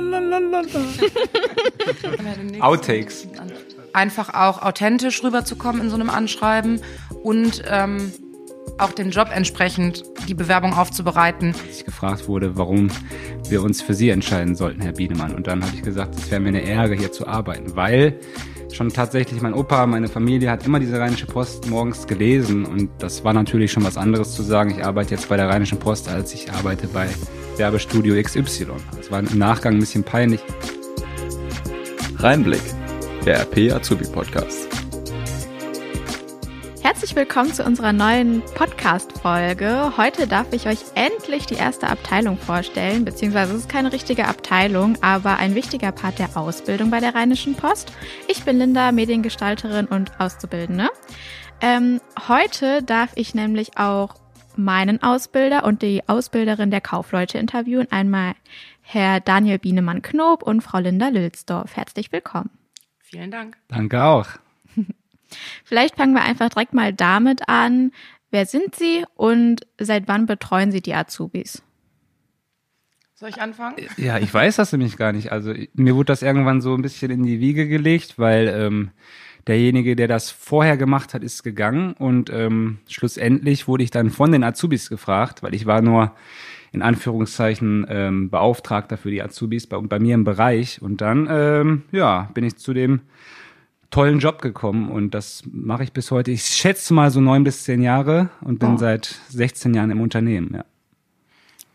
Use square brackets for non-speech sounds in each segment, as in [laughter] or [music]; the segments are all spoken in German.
[laughs] Outtakes. Einfach auch authentisch rüberzukommen in so einem Anschreiben und ähm, auch den Job entsprechend die Bewerbung aufzubereiten. Als ich gefragt wurde, warum wir uns für Sie entscheiden sollten, Herr Biedemann. Und dann habe ich gesagt, es wäre mir eine Ehre, hier zu arbeiten, weil schon tatsächlich mein Opa, meine Familie hat immer diese Rheinische Post morgens gelesen und das war natürlich schon was anderes zu sagen, ich arbeite jetzt bei der Rheinischen Post, als ich arbeite bei Werbestudio XY. Das war im Nachgang ein bisschen peinlich. Rheinblick, der RP Azubi Podcast. Herzlich willkommen zu unserer neuen Podcast-Folge. Heute darf ich euch endlich die erste Abteilung vorstellen, beziehungsweise es ist keine richtige Abteilung, aber ein wichtiger Part der Ausbildung bei der Rheinischen Post. Ich bin Linda, Mediengestalterin und Auszubildende. Ähm, heute darf ich nämlich auch meinen Ausbilder und die Ausbilderin der Kaufleute interviewen. Einmal Herr Daniel Bienemann-Knob und Frau Linda Lülsdorf. Herzlich willkommen. Vielen Dank. Danke auch. [laughs] Vielleicht fangen wir einfach direkt mal damit an. Wer sind Sie und seit wann betreuen Sie die Azubis? Soll ich anfangen? Ja, ich weiß das nämlich gar nicht. Also mir wurde das irgendwann so ein bisschen in die Wiege gelegt, weil ähm, derjenige, der das vorher gemacht hat, ist gegangen und ähm, schlussendlich wurde ich dann von den Azubis gefragt, weil ich war nur in Anführungszeichen ähm, Beauftragter für die Azubis bei, bei mir im Bereich und dann ähm, ja bin ich zu dem tollen Job gekommen und das mache ich bis heute. Ich schätze mal so neun bis zehn Jahre und bin oh. seit 16 Jahren im Unternehmen. Ja.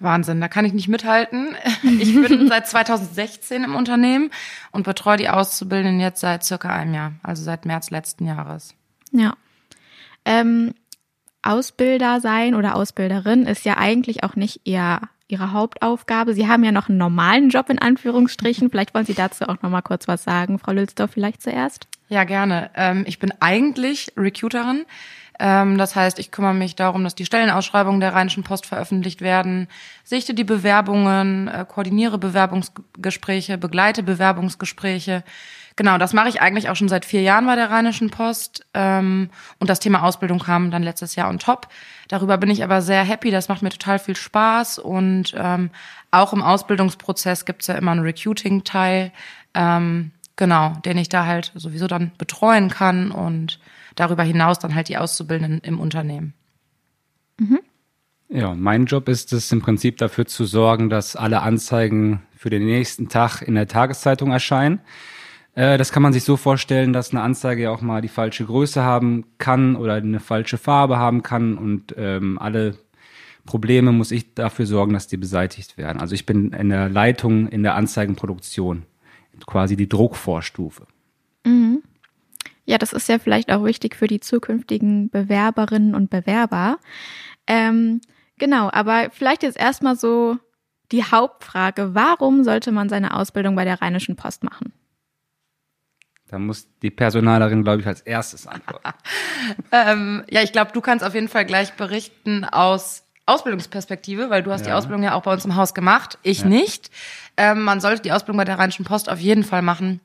Wahnsinn, da kann ich nicht mithalten. [laughs] Ich bin seit 2016 im Unternehmen und betreue die Auszubildenden jetzt seit circa einem Jahr, also seit März letzten Jahres. Ja. Ähm, Ausbilder sein oder Ausbilderin ist ja eigentlich auch nicht ihr Ihre Hauptaufgabe. Sie haben ja noch einen normalen Job in Anführungsstrichen. [laughs] Vielleicht wollen Sie dazu auch noch mal kurz was sagen, Frau Lülsdorf, vielleicht zuerst. Ja, gerne. Ähm, ich bin eigentlich Recruiterin. Ähm, das heißt, ich kümmere mich darum, dass die Stellenausschreibungen der Rheinischen Post veröffentlicht werden, sichte die Bewerbungen, äh, koordiniere Bewerbungsgespräche, begleite Bewerbungsgespräche. Genau, das mache ich eigentlich auch schon seit vier Jahren bei der Rheinischen Post. Ähm, und das Thema Ausbildung kam dann letztes Jahr on top. Darüber bin ich aber sehr happy. Das macht mir total viel Spaß. Und ähm, auch im Ausbildungsprozess gibt's ja immer einen Recruiting-Teil. Genau, den ich da halt sowieso dann betreuen kann und darüber hinaus dann halt die Auszubildenden im Unternehmen. Mhm. Ja, mein Job ist es im Prinzip dafür zu sorgen, dass alle Anzeigen für den nächsten Tag in der Tageszeitung erscheinen. Äh, das kann man sich so vorstellen, dass eine Anzeige ja auch mal die falsche Größe haben kann oder eine falsche Farbe haben kann und ähm, alle Probleme muss ich dafür sorgen, dass die beseitigt werden. Also ich bin in der Leitung in der Anzeigenproduktion quasi die Druckvorstufe. Ja, das ist ja vielleicht auch wichtig für die zukünftigen Bewerberinnen und Bewerber. Ähm, genau, aber vielleicht jetzt erstmal so die Hauptfrage, warum sollte man seine Ausbildung bei der Rheinischen Post machen? Da muss die Personalerin, glaube ich, als erstes antworten. [laughs] ähm, ja, ich glaube, du kannst auf jeden Fall gleich berichten aus Ausbildungsperspektive, weil du hast ja. die Ausbildung ja auch bei uns im Haus gemacht, ich ja. nicht. Ähm, man sollte die Ausbildung bei der Rheinischen Post auf jeden Fall machen,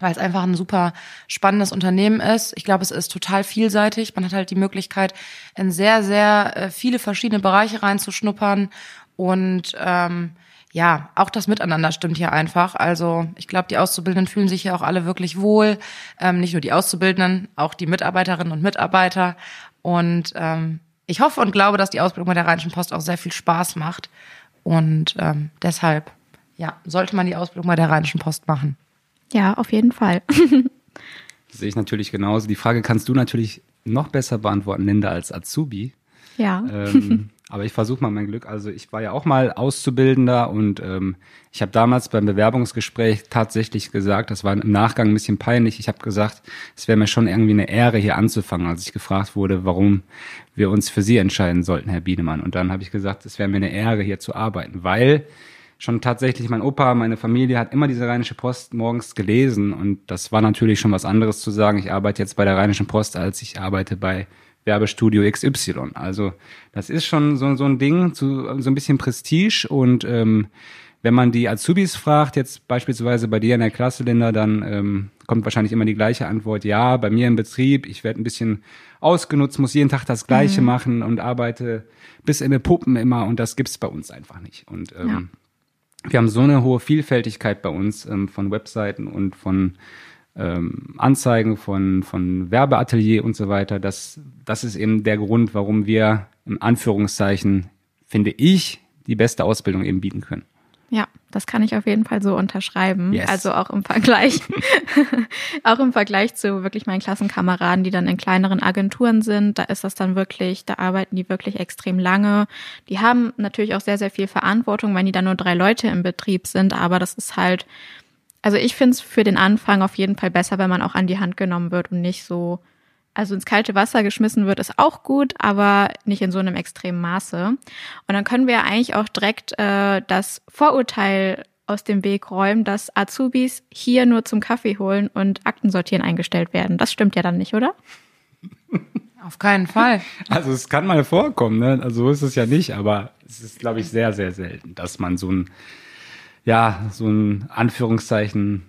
weil es einfach ein super spannendes Unternehmen ist. Ich glaube, es ist total vielseitig. Man hat halt die Möglichkeit, in sehr, sehr äh, viele verschiedene Bereiche reinzuschnuppern und ähm, ja, auch das Miteinander stimmt hier einfach. Also ich glaube, die Auszubildenden fühlen sich hier auch alle wirklich wohl. Ähm, nicht nur die Auszubildenden, auch die Mitarbeiterinnen und Mitarbeiter. Und ähm, ich hoffe und glaube, dass die Ausbildung bei der Rheinischen Post auch sehr viel Spaß macht. Und ähm, deshalb, ja, sollte man die Ausbildung bei der Rheinischen Post machen. Ja, auf jeden Fall. [laughs] sehe ich natürlich genauso. Die Frage kannst du natürlich noch besser beantworten, Linda, als Azubi. Ja. Ähm, [laughs] aber ich versuche mal mein Glück. Also ich war ja auch mal Auszubildender und ähm, ich habe damals beim Bewerbungsgespräch tatsächlich gesagt, das war im Nachgang ein bisschen peinlich. Ich habe gesagt, es wäre mir schon irgendwie eine Ehre, hier anzufangen, als ich gefragt wurde, warum wir uns für Sie entscheiden sollten, Herr Biedemann. Und dann habe ich gesagt, es wäre mir eine Ehre, hier zu arbeiten, weil schon tatsächlich mein Opa, meine Familie hat immer diese Rheinische Post morgens gelesen und das war natürlich schon was anderes zu sagen, ich arbeite jetzt bei der Rheinischen Post, als ich arbeite bei Werbestudio XY. Also das ist schon so, so ein Ding, zu, so ein bisschen Prestige und ähm, wenn man die Azubis fragt, jetzt beispielsweise bei dir in der Klasse, Linda, dann ähm, kommt wahrscheinlich immer die gleiche Antwort. Ja, bei mir im Betrieb, ich werde ein bisschen ausgenutzt, muss jeden Tag das Gleiche mhm. machen und arbeite bis in die Puppen immer und das gibt's bei uns einfach nicht. Und ähm, wir haben so eine hohe Vielfältigkeit bei uns ähm, von Webseiten und von ähm, Anzeigen, von, von Werbeatelier und so weiter. Das, das ist eben der Grund, warum wir im Anführungszeichen, finde ich, die beste Ausbildung eben bieten können. Ja, das kann ich auf jeden Fall so unterschreiben. Yes. Also auch im Vergleich, [laughs] auch im Vergleich zu wirklich meinen Klassenkameraden, die dann in kleineren Agenturen sind, da ist das dann wirklich, da arbeiten die wirklich extrem lange. Die haben natürlich auch sehr, sehr viel Verantwortung, wenn die dann nur drei Leute im Betrieb sind, aber das ist halt, also ich finde es für den Anfang auf jeden Fall besser, wenn man auch an die Hand genommen wird und nicht so also ins kalte Wasser geschmissen wird, ist auch gut, aber nicht in so einem extremen Maße. Und dann können wir eigentlich auch direkt äh, das Vorurteil aus dem Weg räumen, dass Azubis hier nur zum Kaffee holen und Aktensortieren eingestellt werden. Das stimmt ja dann nicht, oder? [laughs] Auf keinen Fall. Also es kann mal vorkommen, ne? Also so ist es ja nicht, aber es ist, glaube ich, sehr, sehr selten, dass man so ein, ja, so ein Anführungszeichen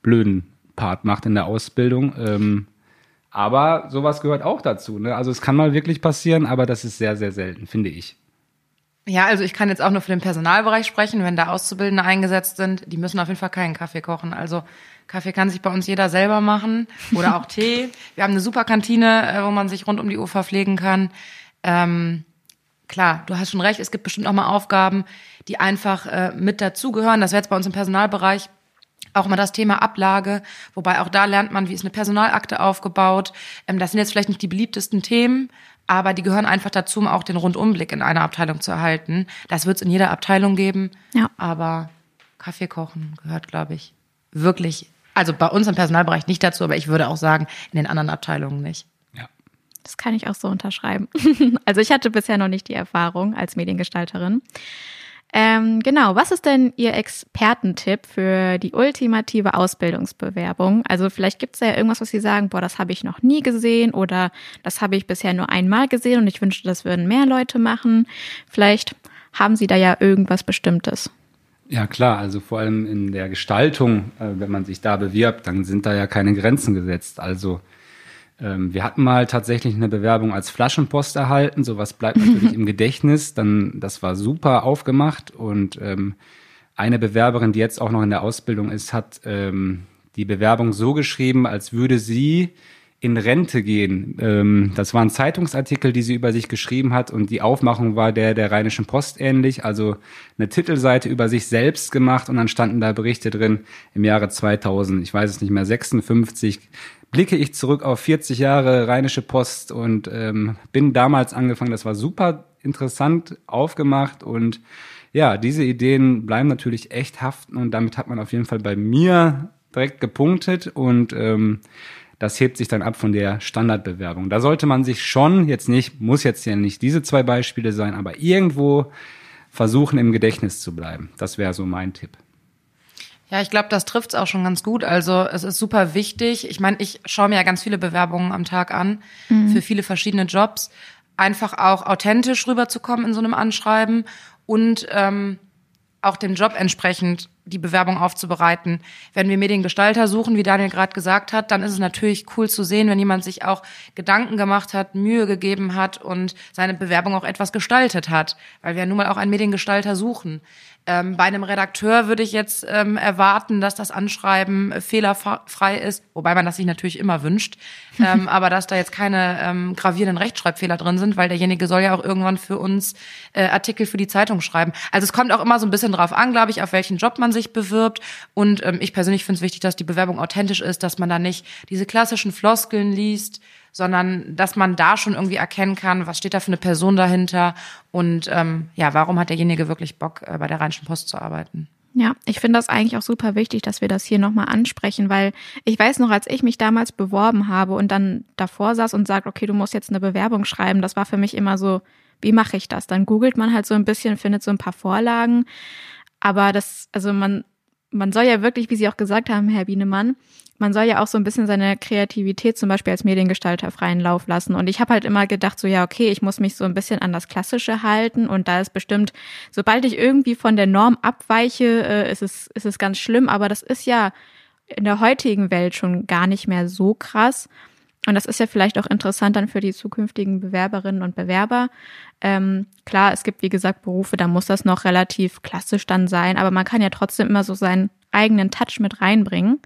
blöden Part macht in der Ausbildung. Ähm, aber sowas gehört auch dazu. Ne? Also es kann mal wirklich passieren, aber das ist sehr, sehr selten, finde ich. Ja, also ich kann jetzt auch nur für den Personalbereich sprechen, wenn da Auszubildende eingesetzt sind, die müssen auf jeden Fall keinen Kaffee kochen. Also Kaffee kann sich bei uns jeder selber machen oder auch [laughs] Tee. Wir haben eine super Kantine, äh, wo man sich rund um die Uhr verpflegen kann. Ähm, klar, du hast schon recht, es gibt bestimmt auch mal Aufgaben, die einfach äh, mit dazugehören. Das wäre jetzt bei uns im Personalbereich auch mal das Thema Ablage, wobei auch da lernt man, wie ist eine Personalakte aufgebaut. Ähm, das sind jetzt vielleicht nicht die beliebtesten Themen, aber die gehören einfach dazu, um auch den Rundumblick in einer Abteilung zu erhalten. Das wird es in jeder Abteilung geben. Ja. Aber Kaffee kochen gehört, glaube ich, wirklich, also bei uns im Personalbereich nicht dazu, aber ich würde auch sagen, in den anderen Abteilungen nicht. Ja. Das kann ich auch so unterschreiben. [laughs] also ich hatte bisher noch nicht die Erfahrung als Mediengestalterin. Ähm, genau, was ist denn Ihr Expertentipp für die ultimative Ausbildungsbewerbung? Also vielleicht gibt es ja irgendwas, was Sie sagen, boah, das habe ich noch nie gesehen oder das habe ich bisher nur einmal gesehen und ich wünschte, das würden mehr Leute machen. Vielleicht haben Sie da ja irgendwas Bestimmtes. Ja klar, also vor allem in der Gestaltung, äh, wenn man sich da bewirbt, dann sind da ja keine Grenzen gesetzt. Also wir hatten mal tatsächlich eine Bewerbung als Flaschenpost erhalten. Sowas bleibt natürlich [laughs] im Gedächtnis. Dann, das war super aufgemacht. Und ähm, eine Bewerberin, die jetzt auch noch in der Ausbildung ist, hat ähm, die Bewerbung so geschrieben, als würde sie in Rente gehen. Ähm, das war ein Zeitungsartikel, die sie über sich geschrieben hat und die Aufmachung war der der Rheinischen Post ähnlich, also eine Titelseite über sich selbst gemacht und dann standen da Berichte drin im Jahre 2000, ich weiß es nicht mehr, 56 blicke ich zurück auf 40 Jahre Rheinische Post und ähm, bin damals angefangen. Das war super interessant aufgemacht und ja, diese Ideen bleiben natürlich echt haften und damit hat man auf jeden Fall bei mir direkt gepunktet und ähm, das hebt sich dann ab von der Standardbewerbung. Da sollte man sich schon, jetzt nicht, muss jetzt ja nicht diese zwei Beispiele sein, aber irgendwo versuchen im Gedächtnis zu bleiben. Das wäre so mein Tipp. Ja, ich glaube, das trifft's auch schon ganz gut. Also es ist super wichtig. Ich meine, ich schaue mir ja ganz viele Bewerbungen am Tag an mhm. für viele verschiedene Jobs. Einfach auch authentisch rüberzukommen in so einem Anschreiben und ähm, auch dem Job entsprechend die Bewerbung aufzubereiten. Wenn wir Mediengestalter suchen, wie Daniel gerade gesagt hat, dann ist es natürlich cool zu sehen, wenn jemand sich auch Gedanken gemacht hat, Mühe gegeben hat und seine Bewerbung auch etwas gestaltet hat, weil wir nun mal auch einen Mediengestalter suchen. Ähm, bei einem Redakteur würde ich jetzt ähm, erwarten, dass das Anschreiben fehlerfrei ist, wobei man das sich natürlich immer wünscht, [laughs] ähm, aber dass da jetzt keine ähm, gravierenden Rechtschreibfehler drin sind, weil derjenige soll ja auch irgendwann für uns äh, Artikel für die Zeitung schreiben. Also es kommt auch immer so ein bisschen drauf an, glaube ich, auf welchen Job man sich bewirbt. Und ähm, ich persönlich finde es wichtig, dass die Bewerbung authentisch ist, dass man da nicht diese klassischen Floskeln liest, sondern dass man da schon irgendwie erkennen kann, was steht da für eine Person dahinter und ähm, ja, warum hat derjenige wirklich Bock, äh, bei der Rheinischen Post zu arbeiten. Ja, ich finde das eigentlich auch super wichtig, dass wir das hier nochmal ansprechen, weil ich weiß noch, als ich mich damals beworben habe und dann davor saß und sagt, okay, du musst jetzt eine Bewerbung schreiben, das war für mich immer so, wie mache ich das? Dann googelt man halt so ein bisschen, findet so ein paar Vorlagen. Aber das, also man, man soll ja wirklich, wie Sie auch gesagt haben, Herr Bienemann, man soll ja auch so ein bisschen seine Kreativität zum Beispiel als Mediengestalter freien Lauf lassen. Und ich habe halt immer gedacht, so ja, okay, ich muss mich so ein bisschen an das Klassische halten. Und da ist bestimmt, sobald ich irgendwie von der Norm abweiche, äh, ist, es, ist es ganz schlimm. Aber das ist ja in der heutigen Welt schon gar nicht mehr so krass. Und das ist ja vielleicht auch interessant dann für die zukünftigen Bewerberinnen und Bewerber. Ähm, klar, es gibt wie gesagt Berufe, da muss das noch relativ klassisch dann sein, aber man kann ja trotzdem immer so seinen eigenen Touch mit reinbringen.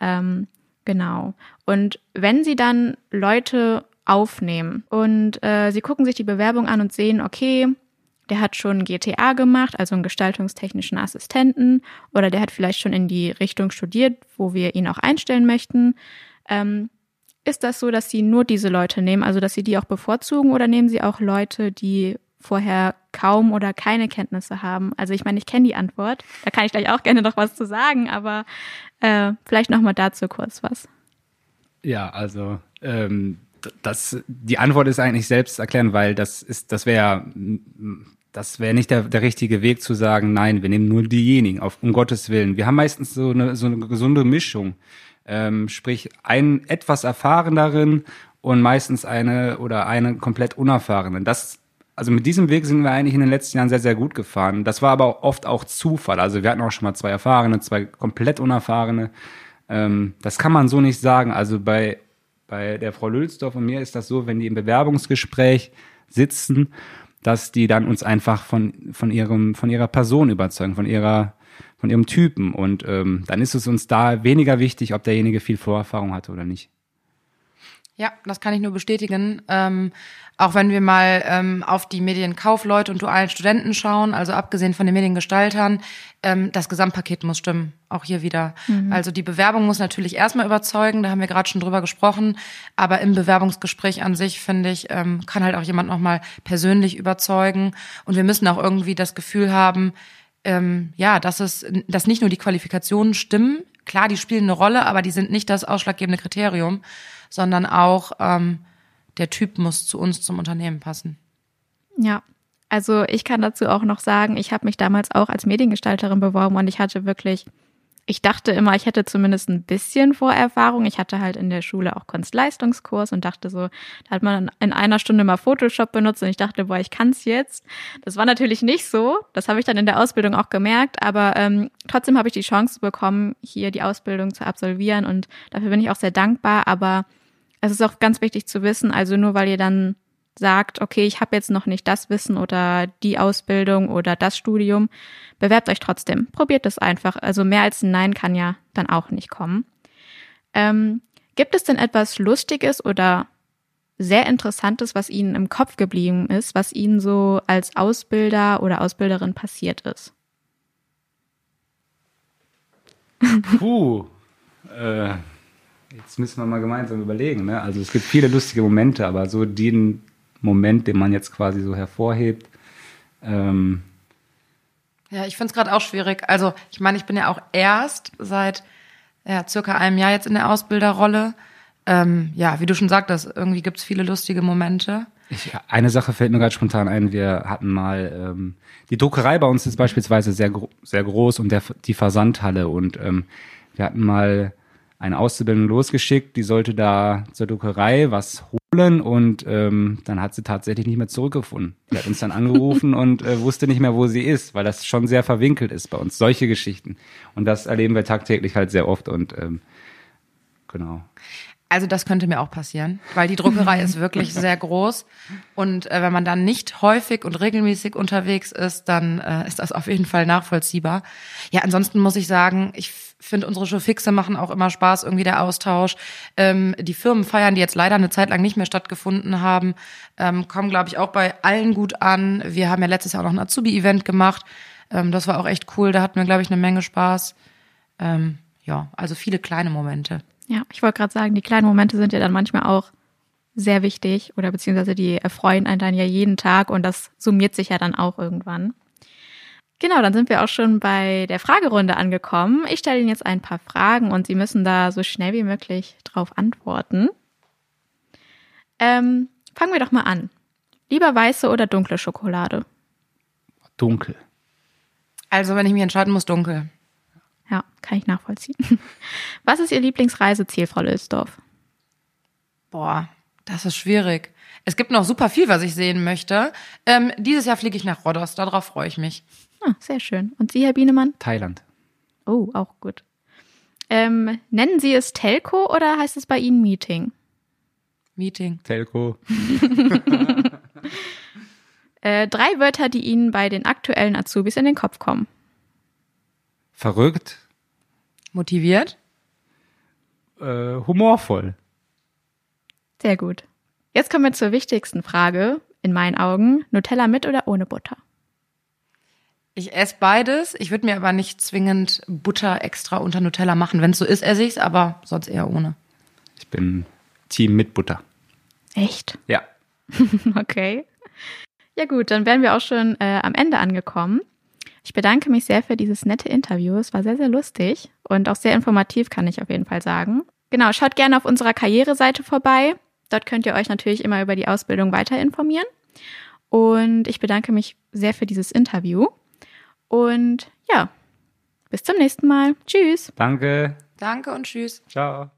Ähm, genau. Und wenn Sie dann Leute aufnehmen und äh, Sie gucken sich die Bewerbung an und sehen, okay, der hat schon GTA gemacht, also einen gestaltungstechnischen Assistenten, oder der hat vielleicht schon in die Richtung studiert, wo wir ihn auch einstellen möchten. Ähm, ist das so, dass Sie nur diese Leute nehmen, also dass Sie die auch bevorzugen, oder nehmen Sie auch Leute, die vorher kaum oder keine Kenntnisse haben? Also ich meine, ich kenne die Antwort, da kann ich gleich auch gerne noch was zu sagen, aber äh, vielleicht noch mal dazu kurz was. Ja, also ähm, das, die Antwort ist eigentlich selbst erklären, weil das ist, das wäre das wäre nicht der, der richtige Weg zu sagen, nein, wir nehmen nur diejenigen, auf, um Gottes Willen. Wir haben meistens so eine, so eine gesunde Mischung. Ähm, sprich, einen etwas erfahreneren und meistens eine oder eine komplett unerfahrenen. Das, also mit diesem Weg sind wir eigentlich in den letzten Jahren sehr, sehr gut gefahren. Das war aber oft auch Zufall. Also wir hatten auch schon mal zwei erfahrene, zwei komplett unerfahrene. Ähm, das kann man so nicht sagen. Also bei, bei der Frau Lülsdorf und mir ist das so, wenn die im Bewerbungsgespräch sitzen dass die dann uns einfach von, von ihrem, von ihrer Person überzeugen, von ihrer, von ihrem Typen. Und ähm, dann ist es uns da weniger wichtig, ob derjenige viel Vorerfahrung hatte oder nicht. Ja, das kann ich nur bestätigen. Ähm, auch wenn wir mal ähm, auf die Medienkaufleute und dualen Studenten schauen, also abgesehen von den Mediengestaltern, ähm, das Gesamtpaket muss stimmen. Auch hier wieder. Mhm. Also die Bewerbung muss natürlich erstmal überzeugen, da haben wir gerade schon drüber gesprochen. Aber im Bewerbungsgespräch an sich, finde ich, ähm, kann halt auch jemand nochmal persönlich überzeugen. Und wir müssen auch irgendwie das Gefühl haben, ähm, ja, dass es, dass nicht nur die Qualifikationen stimmen. Klar, die spielen eine Rolle, aber die sind nicht das ausschlaggebende Kriterium sondern auch ähm, der Typ muss zu uns zum Unternehmen passen. Ja, also ich kann dazu auch noch sagen, ich habe mich damals auch als Mediengestalterin beworben und ich hatte wirklich, ich dachte immer, ich hätte zumindest ein bisschen Vorerfahrung. Ich hatte halt in der Schule auch Kunstleistungskurs und dachte so, da hat man in einer Stunde mal Photoshop benutzt und ich dachte, boah, ich kann's jetzt. Das war natürlich nicht so. Das habe ich dann in der Ausbildung auch gemerkt, aber ähm, trotzdem habe ich die Chance bekommen, hier die Ausbildung zu absolvieren und dafür bin ich auch sehr dankbar. Aber es ist auch ganz wichtig zu wissen, also nur weil ihr dann sagt, okay, ich habe jetzt noch nicht das Wissen oder die Ausbildung oder das Studium, bewerbt euch trotzdem. Probiert es einfach. Also mehr als ein Nein kann ja dann auch nicht kommen. Ähm, gibt es denn etwas Lustiges oder sehr Interessantes, was Ihnen im Kopf geblieben ist, was Ihnen so als Ausbilder oder Ausbilderin passiert ist? Puh. äh, Jetzt müssen wir mal gemeinsam überlegen. Ne? Also es gibt viele lustige Momente, aber so den Moment, den man jetzt quasi so hervorhebt. Ähm ja, ich finde es gerade auch schwierig. Also ich meine, ich bin ja auch erst seit ja, circa einem Jahr jetzt in der Ausbilderrolle. Ähm, ja, wie du schon sagtest, irgendwie gibt es viele lustige Momente. Ich, eine Sache fällt mir gerade spontan ein. Wir hatten mal ähm, die Druckerei bei uns ist beispielsweise sehr sehr groß und der, die Versandhalle und ähm, wir hatten mal eine Auszubildende losgeschickt, die sollte da zur Druckerei was holen und ähm, dann hat sie tatsächlich nicht mehr zurückgefunden. Die hat uns dann angerufen [laughs] und äh, wusste nicht mehr, wo sie ist, weil das schon sehr verwinkelt ist bei uns, solche Geschichten. Und das erleben wir tagtäglich halt sehr oft und ähm, genau. Also das könnte mir auch passieren, weil die Druckerei ist wirklich sehr groß und äh, wenn man dann nicht häufig und regelmäßig unterwegs ist, dann äh, ist das auf jeden Fall nachvollziehbar. Ja, ansonsten muss ich sagen, ich finde unsere Showfixe machen auch immer Spaß, irgendwie der Austausch. Ähm, die Firmen feiern, die jetzt leider eine Zeit lang nicht mehr stattgefunden haben, ähm, kommen, glaube ich, auch bei allen gut an. Wir haben ja letztes Jahr auch noch ein Azubi-Event gemacht. Ähm, das war auch echt cool, da hatten wir, glaube ich, eine Menge Spaß. Ähm, ja, also viele kleine Momente. Ja, ich wollte gerade sagen, die kleinen Momente sind ja dann manchmal auch sehr wichtig oder beziehungsweise die erfreuen einen dann ja jeden Tag und das summiert sich ja dann auch irgendwann. Genau, dann sind wir auch schon bei der Fragerunde angekommen. Ich stelle Ihnen jetzt ein paar Fragen und Sie müssen da so schnell wie möglich drauf antworten. Ähm, fangen wir doch mal an. Lieber weiße oder dunkle Schokolade? Dunkel. Also, wenn ich mich entscheiden muss, dunkel. Ja, kann ich nachvollziehen. [laughs] Was ist Ihr Lieblingsreiseziel, Frau Lülsdorf? Boah, das ist schwierig. Es gibt noch super viel, was ich sehen möchte. Ähm, dieses Jahr fliege ich nach Rhodos, darauf freue ich mich. Ah, sehr schön. Und Sie, Herr Bienemann? Thailand. Oh, auch gut. Ähm, nennen Sie es Telco oder heißt es bei Ihnen Meeting? Meeting. Telco. [laughs] Äh, drei Wörter, die Ihnen bei den aktuellen Azubis in den Kopf kommen. Verrückt. Motiviert? Äh, humorvoll. Sehr gut. Jetzt kommen wir zur wichtigsten Frage, in meinen Augen. Nutella mit oder ohne Butter? Ich esse beides. Ich würde mir aber nicht zwingend Butter extra unter Nutella machen. Wenn es so ist, esse ich's, aber sonst eher ohne. Ich bin Team mit Butter. Echt? Ja. [laughs] Okay. Ja gut, dann wären wir auch schon äh, am Ende angekommen. Ich bedanke mich sehr für dieses nette Interview. Es war sehr, sehr lustig und auch sehr informativ, kann ich auf jeden Fall sagen. Genau, schaut gerne auf unserer Karriereseite vorbei. Dort könnt ihr euch natürlich immer über die Ausbildung weiter informieren. Und ich bedanke mich sehr für dieses Interview. Und ja, bis zum nächsten Mal. Tschüss. Danke. Danke und tschüss. Ciao.